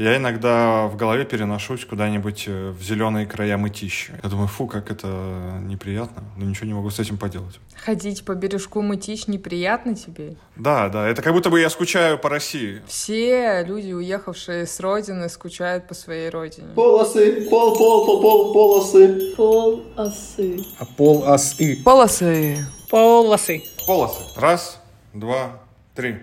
Я иногда в голове переношусь куда-нибудь э, в зеленые края мытищи. Я думаю, фу, как это неприятно, но ничего не могу с этим поделать. Ходить по бережку мытищ неприятно тебе? Да, да, это как будто бы я скучаю по России. Все люди, уехавшие с родины, скучают по своей родине. Полосы, пол, пол, пол, пол, полосы. Полосы. А полосы. Полосы. Полосы. Полосы. Раз, два, три.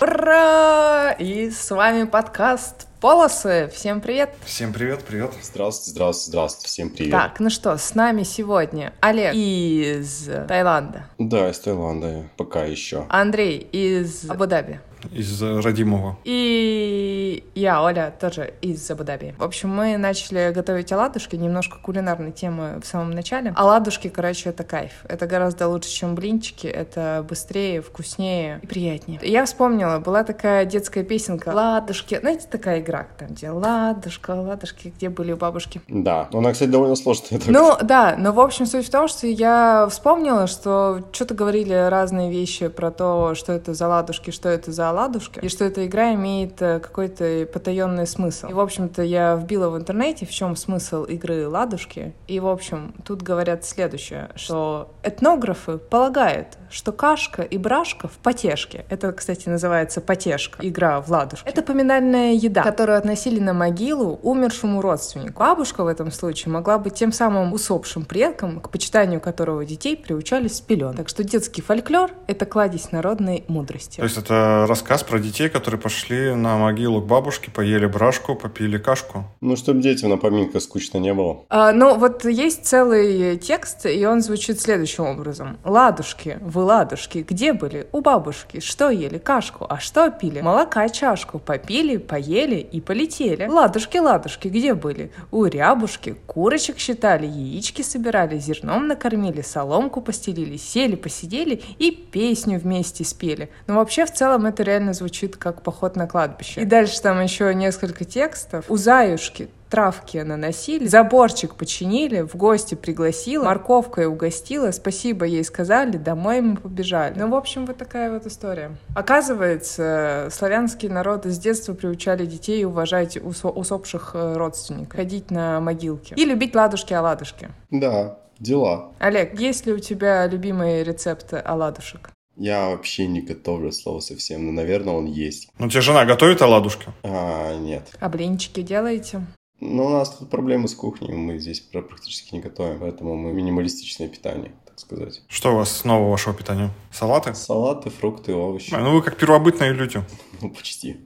Ура! И с вами подкаст Полосы. Всем привет. Всем привет, привет. Здравствуйте, здравствуйте, здравствуйте. Всем привет. Так, ну что, с нами сегодня Олег из Таиланда, Да, из Таиланда пока еще. Андрей из Абу-Даби. Из родимого. И я, Оля, тоже из Абу-Даби. В общем, мы начали готовить оладушки, немножко кулинарной темы в самом начале. Оладушки, короче, это кайф. Это гораздо лучше, чем блинчики. Это быстрее, вкуснее и приятнее. Я вспомнила, была такая детская песенка «Ладушки». Знаете, такая игра, там, где «Ладушка, ладушки», где были у бабушки. Да, но она, кстати, довольно сложная. Ну, да, но в общем суть в том, что я вспомнила, что что-то говорили разные вещи про то, что это за ладушки, что это за оладушки, и что эта игра имеет э, какой-то потаенный смысл. И, в общем-то, я вбила в интернете, в чем смысл игры ладушки, и, в общем, тут говорят следующее, что этнографы полагают, что кашка и брашка в потешке, это, кстати, называется потешка, игра в ладушки, это поминальная еда, которую относили на могилу умершему родственнику. Бабушка в этом случае могла быть тем самым усопшим предком, к почитанию которого детей приучали с пелен. Так что детский фольклор — это кладезь народной мудрости. То есть это рассказ про детей, которые пошли на могилу к бабушке, поели брашку, попили кашку. Ну, чтобы детям на поминках скучно не было. А, ну, вот есть целый текст, и он звучит следующим образом. «Ладушки, вы ладушки, где были? У бабушки. Что ели? Кашку. А что пили? Молока чашку. Попили, поели и полетели. Ладушки, ладушки, где были? У рябушки. Курочек считали, яички собирали, зерном накормили, соломку постелили, сели, посидели и песню вместе спели. Но вообще, в целом, это реально звучит как поход на кладбище. И дальше там еще несколько текстов. У заюшки травки наносили, заборчик починили, в гости пригласила, морковкой угостила, спасибо ей сказали, домой мы побежали. Ну, в общем, вот такая вот история. Оказывается, славянские народы с детства приучали детей уважать усо- усопших э, родственников, ходить на могилки и любить ладушки-оладушки. Да, дела. Олег, есть ли у тебя любимые рецепты оладушек? Я вообще не готовлю слово совсем, но, наверное, он есть. Ну, тебе жена готовит оладушки? А, нет. А блинчики делаете? Но у нас тут проблемы с кухней, мы здесь пр- практически не готовим, поэтому мы минималистичное питание, так сказать. Что у вас с нового вашего питания? Салаты? Салаты, фрукты, овощи. А, Ну, вы как первобытные люди. Ну, почти.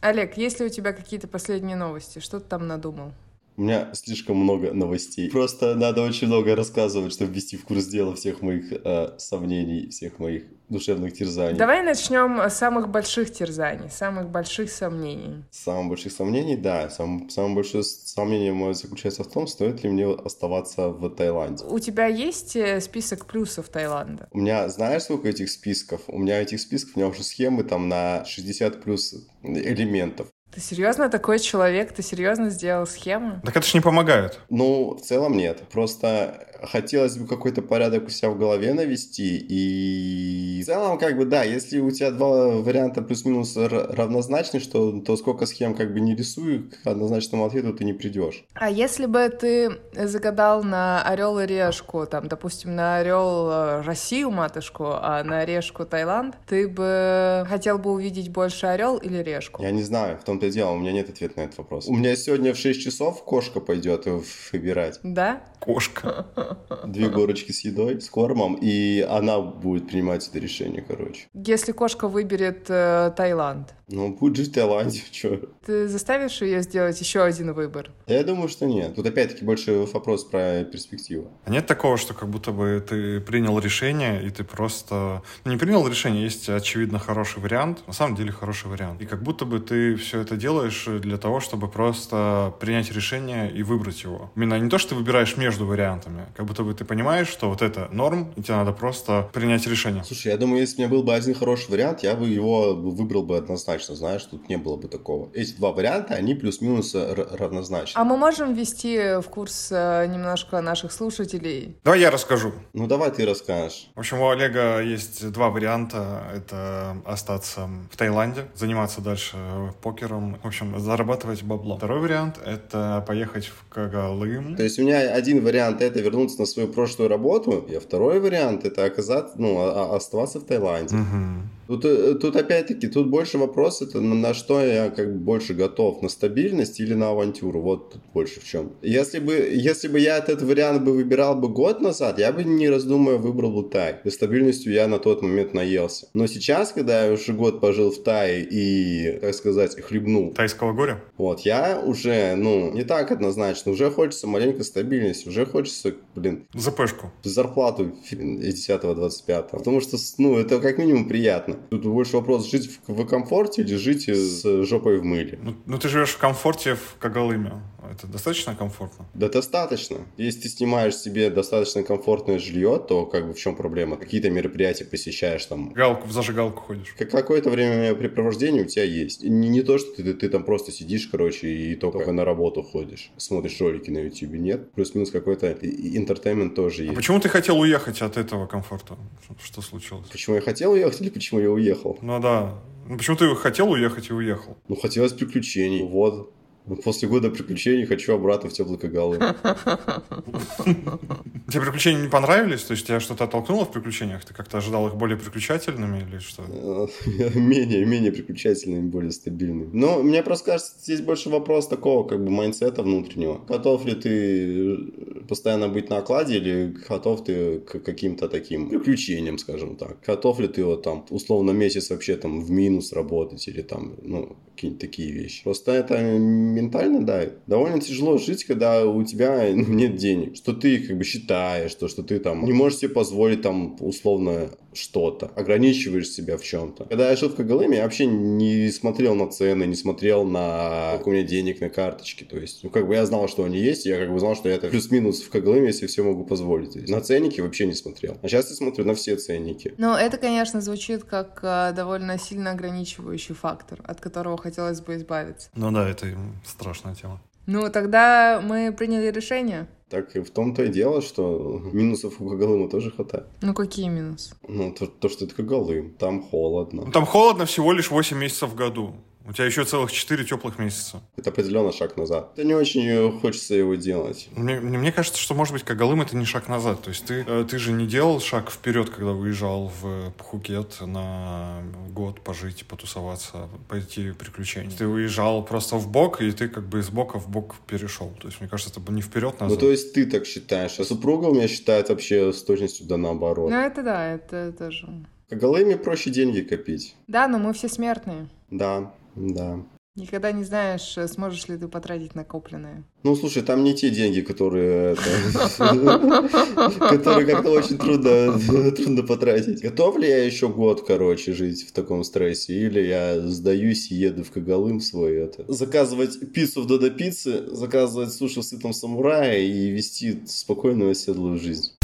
Олег, есть ли у тебя какие-то последние новости? Что ты там надумал? У меня слишком много новостей. Просто надо очень много рассказывать, чтобы ввести в курс дела всех моих э, сомнений, всех моих душевных терзаний. Давай начнем с самых больших терзаний, самых больших сомнений. Самых больших сомнений, да. Сам, самое большое сомнение мое заключается в том, стоит ли мне оставаться в Таиланде. У тебя есть э, список плюсов Таиланда? У меня, знаешь, сколько этих списков? У меня этих списков, у меня уже схемы там на 60 плюс элементов. Ты серьезно такой человек? Ты серьезно сделал схему? Так это ж не помогает. Ну, в целом нет. Просто хотелось бы какой-то порядок у себя в голове навести. И в целом, как бы, да, если у тебя два варианта плюс-минус равнозначны, что, то сколько схем как бы не рисуй, к однозначному ответу ты не придешь. А если бы ты загадал на орел и решку, там, допустим, на орел э, Россию матушку, а на решку Таиланд, ты бы хотел бы увидеть больше орел или решку? Я не знаю, в том-то и дело, у меня нет ответа на этот вопрос. У меня сегодня в 6 часов кошка пойдет выбирать Да? Кошка. две горочки с едой, с кормом, и она будет принимать это решение, короче. Если кошка выберет э, Таиланд, Ну, будет жить в Таиланде, чё. ты заставишь ее сделать еще один выбор? Я думаю, что нет. Тут опять-таки больше вопрос про перспективу. А нет такого, что как будто бы ты принял решение, и ты просто... Ну, не принял решение, есть, очевидно, хороший вариант. На самом деле хороший вариант. И как будто бы ты все это делаешь для того, чтобы просто принять решение и выбрать его. Именно не то, что ты выбираешь между вариантами. Как будто бы ты понимаешь, что вот это норм, и тебе надо просто принять решение. Слушай, я думаю, если у меня был бы один хороший вариант, я бы его выбрал бы однозначно. знаешь, тут не было бы такого. Эти два варианта, они плюс-минус равнозначны. А мы можем ввести в курс э, немножко наших слушателей? Давай я расскажу. Ну, давай ты расскажешь. В общем, у Олега есть два варианта. Это остаться в Таиланде, заниматься дальше покером, в общем, зарабатывать бабло. Второй вариант — это поехать в Кагалым. То есть у меня один вариант — это вернуться на свою прошлую работу, а второй вариант — это оказаться, ну, оставаться в Таиланде. Угу. Тут, э, тут опять-таки, тут больше вопрос, это на, что я как бы больше готов, на стабильность или на авантюру, вот тут больше в чем. Если бы, если бы я этот вариант бы выбирал бы год назад, я бы не раздумывая выбрал бы Тай. И стабильностью я на тот момент наелся. Но сейчас, когда я уже год пожил в Тае и, так сказать, хлебнул. Тайского горя? Вот, я уже, ну, не так однозначно, уже хочется маленькой стабильности, уже хочется, блин... ЗПшку. Зарплату из 10-25. Потому что, ну, это как минимум приятно. Тут больше вопрос, жить в, в комфорте или жить с жопой в мыле? Ну, ну ты живешь в комфорте в Кагалыме. Это достаточно комфортно? Да достаточно. Если ты снимаешь себе достаточно комфортное жилье, то как бы в чем проблема? Какие-то мероприятия посещаешь там. Галку, в зажигалку ходишь. Как какое-то времяпрепровождение у тебя есть. Не, не то, что ты, ты, ты там просто сидишь, короче, и только, только на работу ходишь. Смотришь ролики на YouTube. Нет. Плюс-минус какой-то интертеймент тоже есть. А почему ты хотел уехать от этого комфорта? Что случилось? Почему я хотел уехать или почему я уехал? Ну да. Ну, почему ты хотел уехать и уехал? Ну, хотелось приключений. Вот. После года приключений хочу обратно в теплый Кагалы. Тебе приключения не понравились? То есть тебя что-то оттолкнуло в приключениях? Ты как-то ожидал их более приключательными или что? Менее, менее приключательными, более стабильными. Но мне просто кажется, здесь больше вопрос такого, как бы, майнсета внутреннего. Готов ли ты постоянно быть на окладе или готов ты к каким-то таким приключениям, скажем так? Готов ли ты вот там условно месяц вообще там в минус работать или там, ну, какие-нибудь такие вещи? Просто это ментально, да, довольно тяжело жить, когда у тебя нет денег, что ты как бы считаешь, то, что ты там не можешь себе позволить там условно что-то, ограничиваешь себя в чем-то. Когда я жил в Кагалыме, я вообще не смотрел на цены, не смотрел на сколько у меня денег на карточке, то есть, ну, как бы я знал, что они есть, я как бы знал, что я это плюс-минус в Кагалыме, если все могу позволить. То есть, на ценники вообще не смотрел. А сейчас я смотрю на все ценники. Ну, это, конечно, звучит как э, довольно сильно ограничивающий фактор, от которого хотелось бы избавиться. Ну да, это страшная тема. Ну, тогда мы приняли решение. Так и в том-то и дело, что минусов у Кагалыма тоже хватает. Ну, какие минусы? Ну, то, то что это Кагалым, там холодно. Ну, там холодно всего лишь 8 месяцев в году. У тебя еще целых 4 теплых месяца. Это определенно шаг назад. Это не очень хочется его делать. Мне, мне кажется, что, может быть, Кагалым это не шаг назад. То есть ты, э, ты же не делал шаг вперед, когда выезжал в Пхукет на год пожить, потусоваться, пойти в приключения. Ты выезжал просто в бок, и ты как бы из бока в бок перешел. То есть, мне кажется, это не вперед назад. Ну, то есть ты так считаешь. А супруга у меня считает вообще с точностью да наоборот. Ну, это да, это тоже... Кагалыме проще деньги копить. Да, но мы все смертные. Да, да. Никогда не знаешь, сможешь ли ты потратить накопленное. Ну, слушай, там не те деньги, которые... Которые как-то очень трудно потратить. Готов ли я еще год, короче, жить в таком стрессе? Или я сдаюсь и еду в Кагалым свой это? Заказывать пиццу в Додо Пицце, заказывать суши в Сытом Самурае и вести спокойную оседлую жизнь.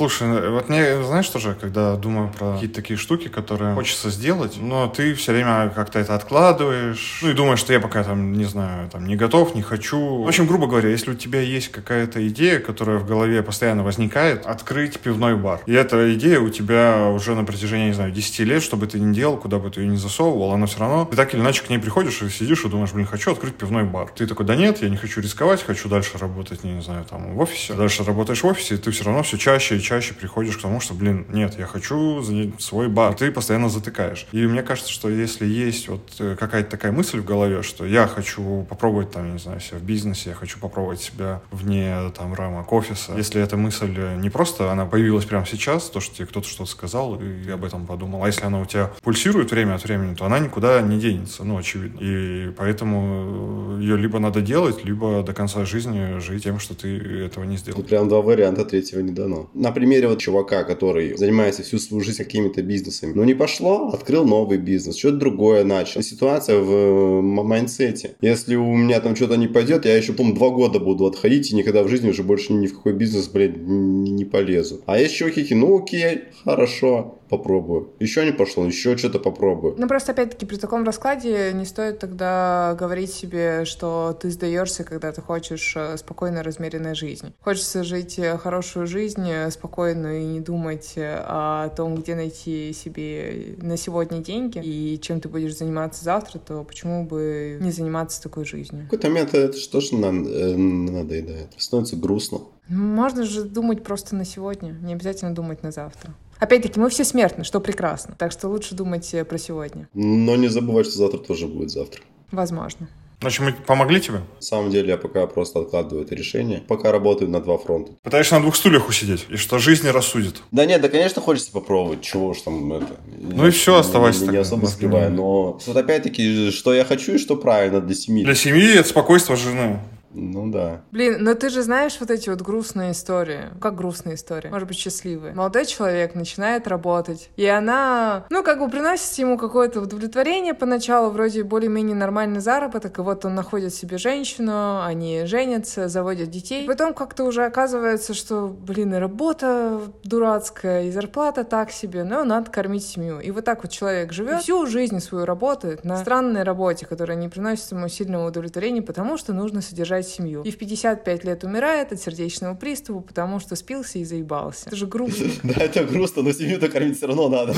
Слушай, ну, вот мне, знаешь, тоже, когда думаю про какие-то такие штуки, которые хочется сделать, но ты все время как-то это откладываешь, ну и думаешь, что я пока там, не знаю, там не готов, не хочу. В общем, грубо говоря, если у тебя есть какая-то идея, которая в голове постоянно возникает, открыть пивной бар. И эта идея у тебя уже на протяжении, не знаю, 10 лет, что бы ты ни делал, куда бы ты ее ни засовывал, она все равно, ты так или иначе к ней приходишь и сидишь и думаешь, блин, хочу открыть пивной бар. Ты такой, да нет, я не хочу рисковать, хочу дальше работать, не, знаю, там в офисе. Дальше работаешь в офисе, и ты все равно все чаще и чаще приходишь к тому, что, блин, нет, я хочу занять свой бар. Ты постоянно затыкаешь. И мне кажется, что если есть вот э, какая-то такая мысль в голове, что я хочу попробовать там, не знаю, себя в бизнесе, я хочу попробовать себя вне там рамок офиса. Если эта мысль не просто, она появилась прямо сейчас, то, что тебе кто-то что-то сказал, и я об этом подумал. А если она у тебя пульсирует время от времени, то она никуда не денется, ну, очевидно. И поэтому ее либо надо делать, либо до конца жизни жить тем, что ты этого не сделал. Прям два варианта, третьего не дано. Например, примере вот чувака, который занимается всю свою жизнь какими-то бизнесами. Ну, не пошло, открыл новый бизнес, что-то другое начал. Ситуация в э, mindset е. Если у меня там что-то не пойдет, я еще, по два года буду отходить и никогда в жизни уже больше ни в какой бизнес, блядь, не полезу. А есть чуваки, ну окей, хорошо, попробую. Еще не пошло, еще что-то попробую. Ну, просто, опять-таки, при таком раскладе не стоит тогда говорить себе, что ты сдаешься, когда ты хочешь э, спокойной, размеренной жизни. Хочется жить э, хорошую жизнь, э, спокойную и не думать о том, где найти себе на сегодня деньги и чем ты будешь заниматься завтра, то почему бы не заниматься такой жизнью? В какой-то момент это что ж надоедает. Становится грустно. Можно же думать просто на сегодня, не обязательно думать на завтра. Опять-таки, мы все смертны, что прекрасно. Так что лучше думать э, про сегодня. Но не забывать, что завтра тоже будет завтра. Возможно. Значит, мы помогли тебе? На самом деле, я пока просто откладываю это решение. Пока работаю на два фронта. Пытаешься на двух стульях усидеть, и что жизнь не рассудит. Да нет, да, конечно, хочется попробовать, чего уж там это. Ну и все, оставайся. Не, не особо скрываю, но вот опять-таки, что я хочу и что правильно для семьи. Для семьи это спокойствие жены. Ну да. Блин, но ты же знаешь вот эти вот грустные истории. Как грустные истории? Может быть, счастливые. Молодой человек начинает работать, и она, ну, как бы приносит ему какое-то удовлетворение поначалу, вроде более-менее нормальный заработок, и вот он находит себе женщину, они женятся, заводят детей. Потом как-то уже оказывается, что, блин, и работа дурацкая, и зарплата так себе, но надо кормить семью. И вот так вот человек живет, всю жизнь свою работает на странной работе, которая не приносит ему сильного удовлетворения, потому что нужно содержать содержать семью. И в 55 лет умирает от сердечного приступа, потому что спился и заебался. Это же грустно. Да, это грустно, но семью-то кормить все равно надо.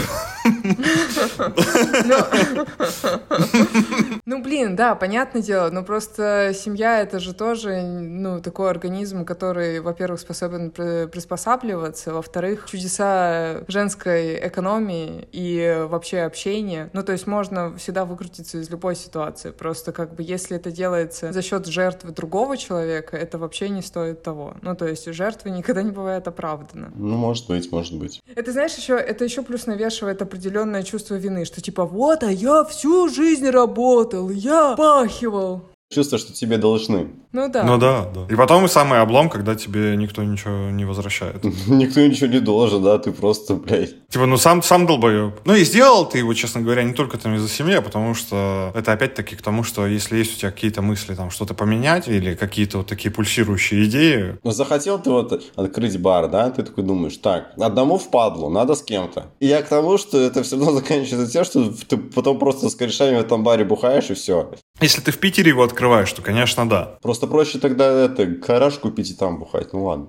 Ну, блин, да, понятное дело, но просто семья — это же тоже, ну, такой организм, который, во-первых, способен приспосабливаться, во-вторых, чудеса женской экономии и вообще общения. Ну, то есть можно всегда выкрутиться из любой ситуации. Просто как бы если это делается за счет жертвы другого человека, это вообще не стоит того. Ну, то есть жертвы никогда не бывает оправдана. Ну, может быть, может быть. Это, знаешь, еще, это еще плюс навешивает определенное чувство вины, что типа вот, а я всю жизнь работал, я пахивал. Чувство, что тебе должны. Ну да. Ну да, да. И потом и самый облом, когда тебе никто ничего не возвращает. Никто ничего не должен, да, ты просто, блядь. Типа, ну сам, сам долбоеб. Ну и сделал ты его, честно говоря, не только там из-за семьи, а потому что это опять-таки к тому, что если есть у тебя какие-то мысли там что-то поменять или какие-то вот такие пульсирующие идеи. Ну захотел ты вот открыть бар, да, ты такой думаешь, так, одному впадло, надо с кем-то. И я к тому, что это все равно заканчивается тем, что ты потом просто с корешами в этом баре бухаешь и все. Если ты в Питере его открываешь, то, конечно, да. Просто проще тогда это гараж купить и там бухать. Ну ладно.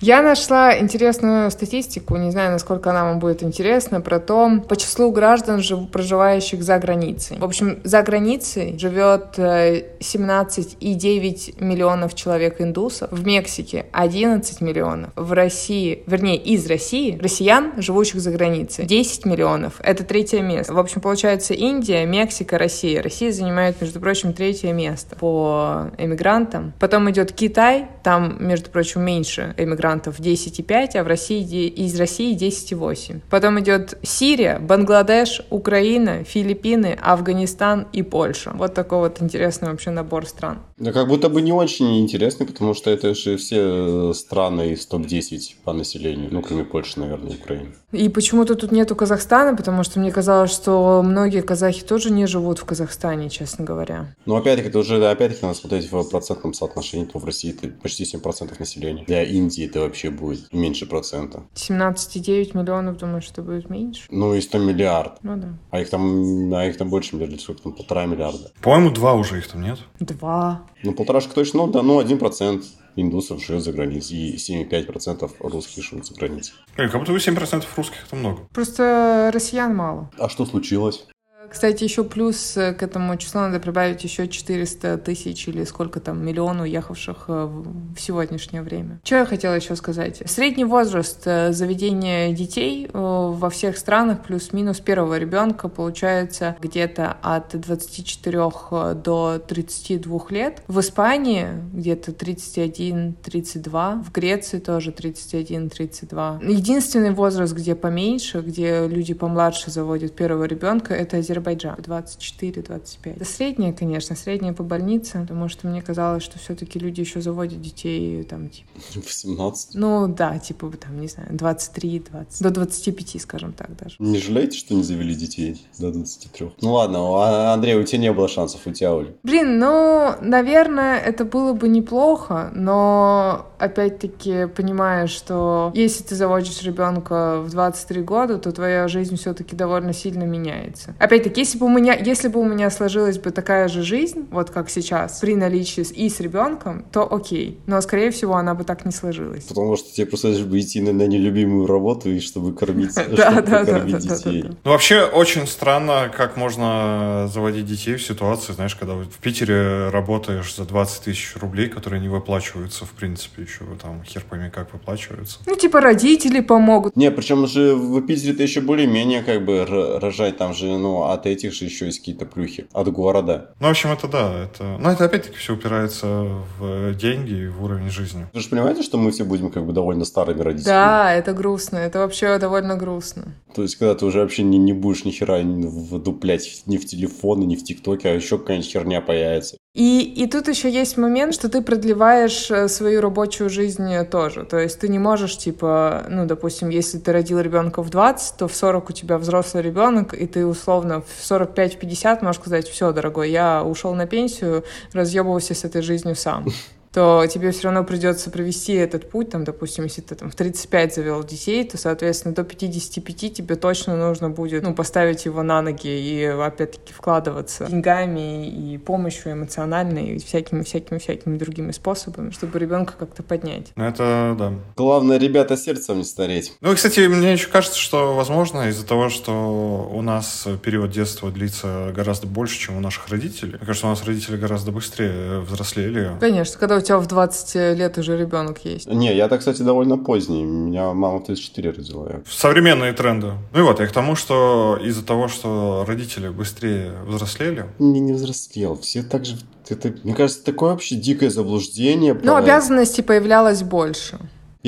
Я нашла интересную статистику, не знаю, насколько она вам будет интересна, про то, по числу граждан, жив, проживающих за границей. В общем, за границей живет 17,9 э, миллионов человек индусов, в Мексике 11 миллионов, в России, вернее, из России, россиян, живущих за границей, 10 миллионов. Это третье место. В общем, получается Индия, Мексика, Россия. Россия занимает, между прочим, третье место по эмигрантам. Потом идет Китай, там, между прочим, меньше эмигрантов мигрантов 10,5, а в России из России 10,8. Потом идет Сирия, Бангладеш, Украина, Филиппины, Афганистан и Польша. Вот такой вот интересный вообще набор стран. Да как будто бы не очень интересный, потому что это же все страны из топ-10 по населению, ну кроме Польши, наверное, Украины. И почему-то тут нету Казахстана, потому что мне казалось, что многие казахи тоже не живут в Казахстане, честно говоря. Ну опять-таки, это уже, опять-таки, надо смотреть в процентном соотношении, то в России это почти 7% населения. Для Индии это вообще будет меньше процента. 17,9 миллионов, думаю, что будет меньше? Ну, и 100 миллиард. Ну да. А их там, а их там больше миллиардов, сколько там, полтора миллиарда. По-моему, два уже их там нет. Два. Ну, полторашка точно, ну, да, ну, один процент индусов живет за границей, и 7,5% русских живут за границей. Как будто бы 7% русских это много. Просто россиян мало. А что случилось? Кстати, еще плюс э, к этому числу надо прибавить еще 400 тысяч или сколько там, миллион уехавших э, в сегодняшнее время. Что я хотела еще сказать? Средний возраст э, заведения детей во всех странах плюс-минус первого ребенка получается где-то от 24 до 32 лет. В Испании где-то 31-32, в Греции тоже 31-32. Единственный возраст, где поменьше, где люди помладше заводят первого ребенка, это Азербайджан Азербайджан. 24-25. Это среднее, конечно, среднее по больнице, потому что мне казалось, что все-таки люди еще заводят детей там, типа... В 17. Ну, да, типа, там, не знаю, 23, 20, до 25, скажем так даже. Не жалеете, что не завели детей до 23? Ну ладно, а, Андрей, у тебя не было шансов, у тебя, Оля. Блин, ну, наверное, это было бы неплохо, но опять-таки понимаешь, что если ты заводишь ребенка в 23 года, то твоя жизнь все-таки довольно сильно меняется. Опять-таки, если бы у меня, если бы у меня сложилась бы такая же жизнь, вот как сейчас, при наличии и с ребенком, то окей. Но, скорее всего, она бы так не сложилась. Потому что тебе просто бы идти на, на нелюбимую работу, и чтобы кормить, Да, чтобы да, да, кормить детей. Ну, вообще, очень странно, как можно заводить детей в ситуации, знаешь, когда в Питере работаешь за 20 тысяч рублей, которые не выплачиваются, в принципе, еще там хер пойми как выплачиваются. Ну, типа, родители помогут. Не, причем же в Питере-то еще более-менее как бы рожать, там же, ну, от этих же еще есть какие-то плюхи, от города. Ну, в общем, это да, это... Но это опять-таки все упирается в деньги и в уровень жизни. Вы же понимаете, что мы все будем как бы довольно старыми родителями? Да, это грустно. Это вообще довольно грустно. То есть, когда ты уже вообще не, не будешь ни хера вдуплять ни в телефоны, ни в ТикТоке, а еще какая-нибудь херня появится. И, и тут еще есть момент, что ты продлеваешь э, свою рабочую жизнь тоже. То есть ты не можешь, типа, ну, допустим, если ты родил ребенка в 20, то в 40 у тебя взрослый ребенок, и ты условно в 45-50 можешь сказать, все, дорогой, я ушел на пенсию, разъебывался с этой жизнью сам то тебе все равно придется провести этот путь, там, допустим, если ты там в 35 завел детей, то, соответственно, до 55 тебе точно нужно будет, ну, поставить его на ноги и, опять-таки, вкладываться деньгами и помощью эмоциональной и всякими-всякими-всякими другими способами, чтобы ребенка как-то поднять. Ну, это да. Главное, ребята, сердцем не стареть. Ну и, кстати, мне еще кажется, что, возможно, из-за того, что у нас период детства длится гораздо больше, чем у наших родителей. Мне кажется, у нас родители гораздо быстрее взрослели. Конечно, когда у тебя в 20 лет уже ребенок есть. Не, я-то, кстати, довольно поздний. Меня мама в 34 родила. Я. Современные тренды. Ну и вот, я к тому, что из-за того, что родители быстрее взрослели, Не, не взрослел. Все так же... Это, мне кажется, такое вообще дикое заблуждение. Но про- обязанностей появлялось больше.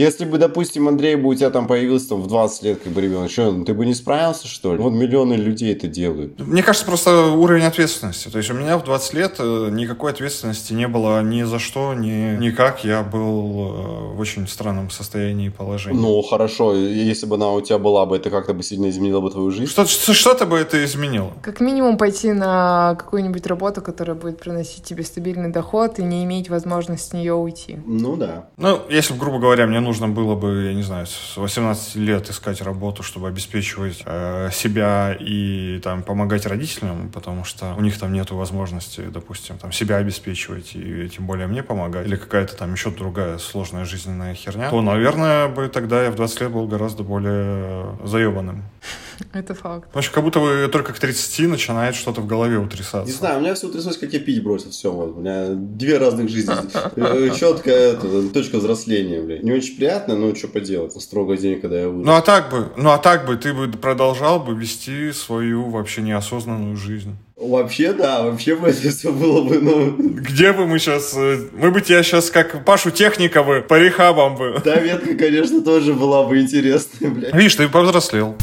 Если бы, допустим, Андрей бы у тебя там появился там, в 20 лет как бы ребенок, что, ты бы не справился, что ли? Вот миллионы людей это делают. Мне кажется, просто уровень ответственности. То есть у меня в 20 лет э, никакой ответственности не было ни за что, ни никак. Я был э, в очень странном состоянии и положении. Ну, хорошо, если бы она у тебя была бы, это как-то бы сильно изменило бы твою жизнь. Что, что, что-то бы это изменило. Как минимум пойти на какую-нибудь работу, которая будет приносить тебе стабильный доход и не иметь возможности с нее уйти. Ну да. Ну, если, грубо говоря, мне нужно было бы, я не знаю, с 18 лет искать работу, чтобы обеспечивать э, себя и там помогать родителям, потому что у них там нету возможности, допустим, там себя обеспечивать и тем более мне помогать, или какая-то там еще другая сложная жизненная херня, то, наверное, бы тогда я в 20 лет был гораздо более заебанным. Это факт. Что как будто бы только к 30 начинает что-то в голове утрясаться. Не знаю, у меня все утряслось, как я пить бросил. Все, вот. У меня две разных жизни. Четкая точка взросления, блядь. Не очень приятно, но что поделать. Строго день, когда я вырос. Ну а так бы, ну а так бы ты бы продолжал бы вести свою вообще неосознанную жизнь. Вообще, да, вообще бы это все было бы, ну... Где бы мы сейчас... Мы бы тебя сейчас как Пашу Техника бы по рехабам бы. Да, ветка, конечно, тоже была бы интересная, блядь. Видишь, ты повзрослел.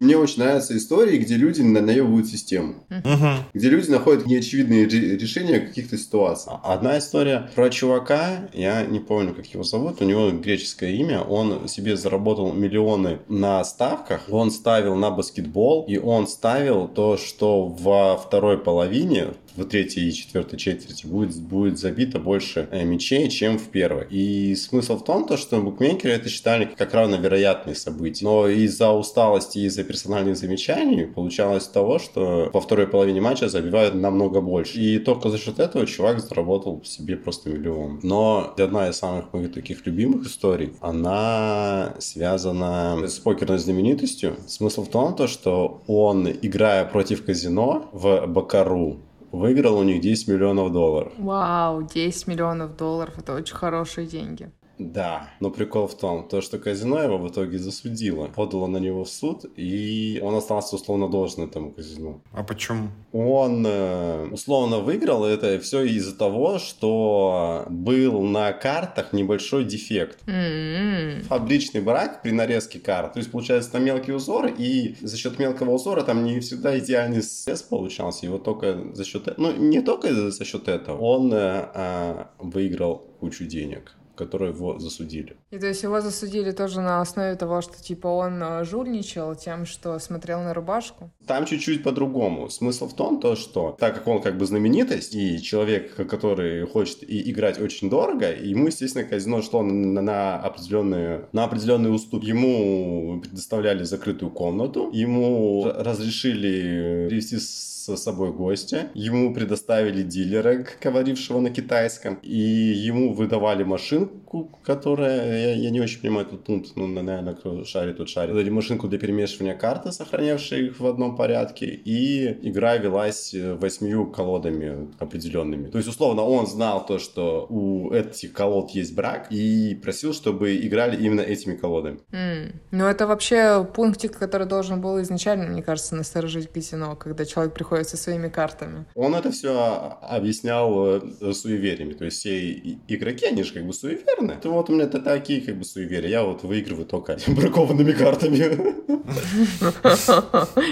Мне очень нравятся истории, где люди на- наебывают систему. Мгм. Где люди находят неочевидные ре- решения каких-то ситуаций. Одна история про чувака, я не помню, как его зовут, у него греческое имя, он себе заработал миллионы на ставках, он ставил на баскетбол, и он ставил то, что во второй половине, в третьей и четвертой четверти будет, будет забито больше э, мячей, чем в первой. И смысл в том, то, что букмекеры это считали как равновероятные события. Но из-за усталости, из-за персональных замечаний получалось того, что во второй половине матча забивают намного больше. И только за счет этого чувак заработал себе просто миллион. Но одна из самых моих таких любимых историй, она связана с покерной знаменитостью. Смысл в том, то, что он, играя против казино в Бакару, выиграл у них 10 миллионов долларов. Вау, 10 миллионов долларов, это очень хорошие деньги. Да, но прикол в том, то, что казино его в итоге засудило, подало на него в суд, и он остался условно должен этому казино. А почему? Он э, условно выиграл это все из-за того, что был на картах небольшой дефект. М-м. Фабричный брак при нарезке карт. То есть, получается, там мелкий узор, и за счет мелкого узора там не всегда идеальный срез получался. Вот только за счет... Ну, не только за счет этого. Он э, э, выиграл кучу денег, которые его засудили. И то есть его засудили тоже на основе того, что типа он э, жульничал тем, что смотрел на рубашку. Там чуть-чуть по-другому. Смысл в том, то, что так как он как бы знаменитость и человек, который хочет и играть очень дорого, ему, естественно, казино шло на, на определенные, на определенные уступки. Ему предоставляли закрытую комнату, ему разрешили привести с собой гостя, ему предоставили дилера, говорившего на китайском, и ему выдавали машинку, do которая, я, я не очень понимаю этот пункт, ну, наверное, кто шарит, тут шарит. Выдали машинку для перемешивания карты, сохранявшие их в одном порядке, и игра велась э, восьмью колодами определенными. То есть, условно, он знал то, что у этих колод есть брак, и просил, чтобы играли именно этими колодами. М. Ну, это вообще пунктик, который должен был изначально, мне кажется, насторожить казино, когда человек приходит со своими картами. Он это все объяснял э, суевериями. То есть все игроки, они же как бы суеверны. То вот у меня это такие как бы суеверия. Я вот выигрываю только бракованными картами.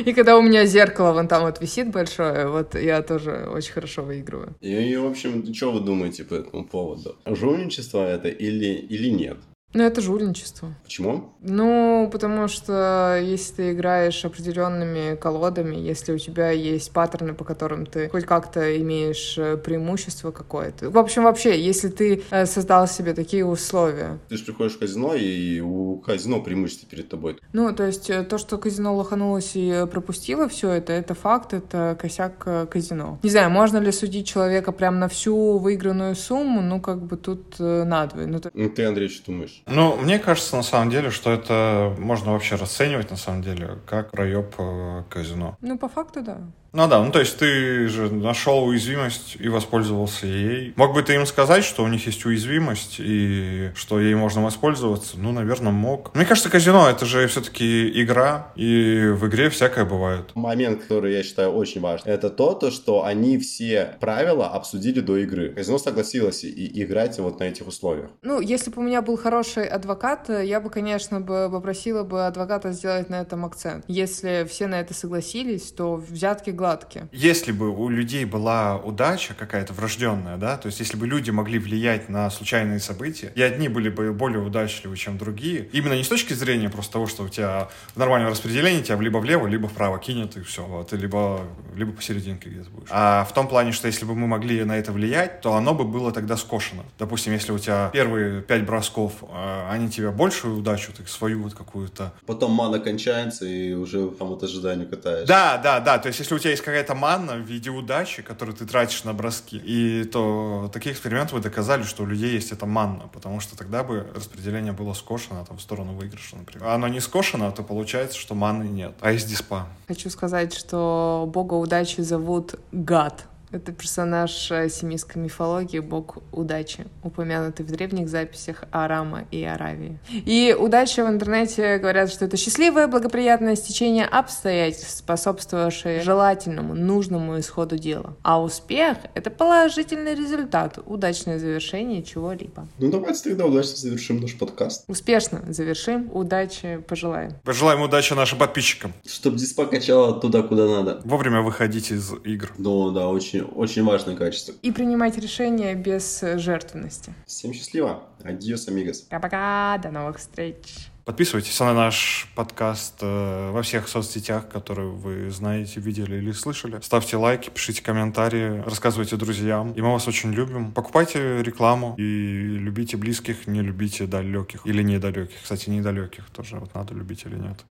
И когда у меня зеркало вон там вот висит большое, вот я тоже очень хорошо выигрываю. И, и, в общем, что вы думаете по этому поводу? Жульничество это или, или нет? Ну, это жульничество. Почему? Ну, потому что если ты играешь определенными колодами, если у тебя есть паттерны, по которым ты хоть как-то имеешь э, преимущество какое-то. В общем, вообще, если ты э, создал себе такие условия. Ты же приходишь в казино, и у казино преимущество перед тобой. Ну, то есть э, то, что казино лоханулось и пропустило все это, это факт, это косяк казино. Не знаю, можно ли судить человека прям на всю выигранную сумму, ну, как бы тут надвое. Ну, то- Ну, Ты, Андрей, что думаешь? Ну, мне кажется, на самом деле, что это можно вообще расценивать, на самом деле, как проеб э, казино. ну, по факту, да. Ну да, ну то есть ты же нашел уязвимость и воспользовался ей. Мог бы ты им сказать, что у них есть уязвимость и что ей можно воспользоваться? Ну, наверное, мог. Мне кажется, казино это же все-таки игра, и в игре всякое бывает. Момент, который я считаю очень важным, это то, то, что они все правила обсудили до игры. Казино согласилось и, играть вот на этих условиях. Ну, если бы у меня был хороший адвокат, я бы, конечно, бы попросила бы адвоката сделать на этом акцент. Если все на это согласились, то взятки гладкие. Если бы у людей была удача какая-то врожденная, да, то есть если бы люди могли влиять на случайные события, и одни были бы более удачливы, чем другие, именно не с точки зрения просто того, что у тебя в нормальном распределении тебя либо влево, либо вправо кинет, и все, вот, и либо, либо посерединке где-то будешь. А в том плане, что если бы мы могли на это влиять, то оно бы было тогда скошено. Допустим, если у тебя первые пять бросков, э, они тебе большую удачу, так свою вот какую-то Потом мана кончается, и уже там от ожидания катаешь. да, да, да. То есть, если у тебя есть какая-то манна в виде удачи, которую ты тратишь на броски, и то такие эксперименты бы доказали, что у людей есть эта манна, потому что тогда бы распределение было скошено там, в сторону выигрыша, например. А оно не скошено, то получается, что манны нет. А есть диспа. Хочу сказать, что бога удачи зовут Гад. Это персонаж э, семитской мифологии, бог удачи, упомянутый в древних записях Арама и Аравии. И удача в интернете говорят, что это счастливое, благоприятное стечение обстоятельств, способствовавшее желательному, нужному исходу дела. А успех — это положительный результат, удачное завершение чего-либо. Ну давайте тогда удачно завершим наш подкаст. Успешно завершим, удачи пожелаем. Пожелаем удачи нашим подписчикам. Чтобы диспа качала туда, куда надо. Вовремя выходить из игр. Ну да, очень, очень важное качество. И принимать решения без жертвенности. Всем счастливо. Адьос, амигос. Пока-пока, до новых встреч. Подписывайтесь на наш подкаст э, во всех соцсетях, которые вы знаете, видели или слышали. Ставьте лайки, пишите комментарии, рассказывайте друзьям. И мы вас очень любим. Покупайте рекламу и любите близких, не любите далеких. Или недалеких. Кстати, недалеких тоже вот надо любить или нет.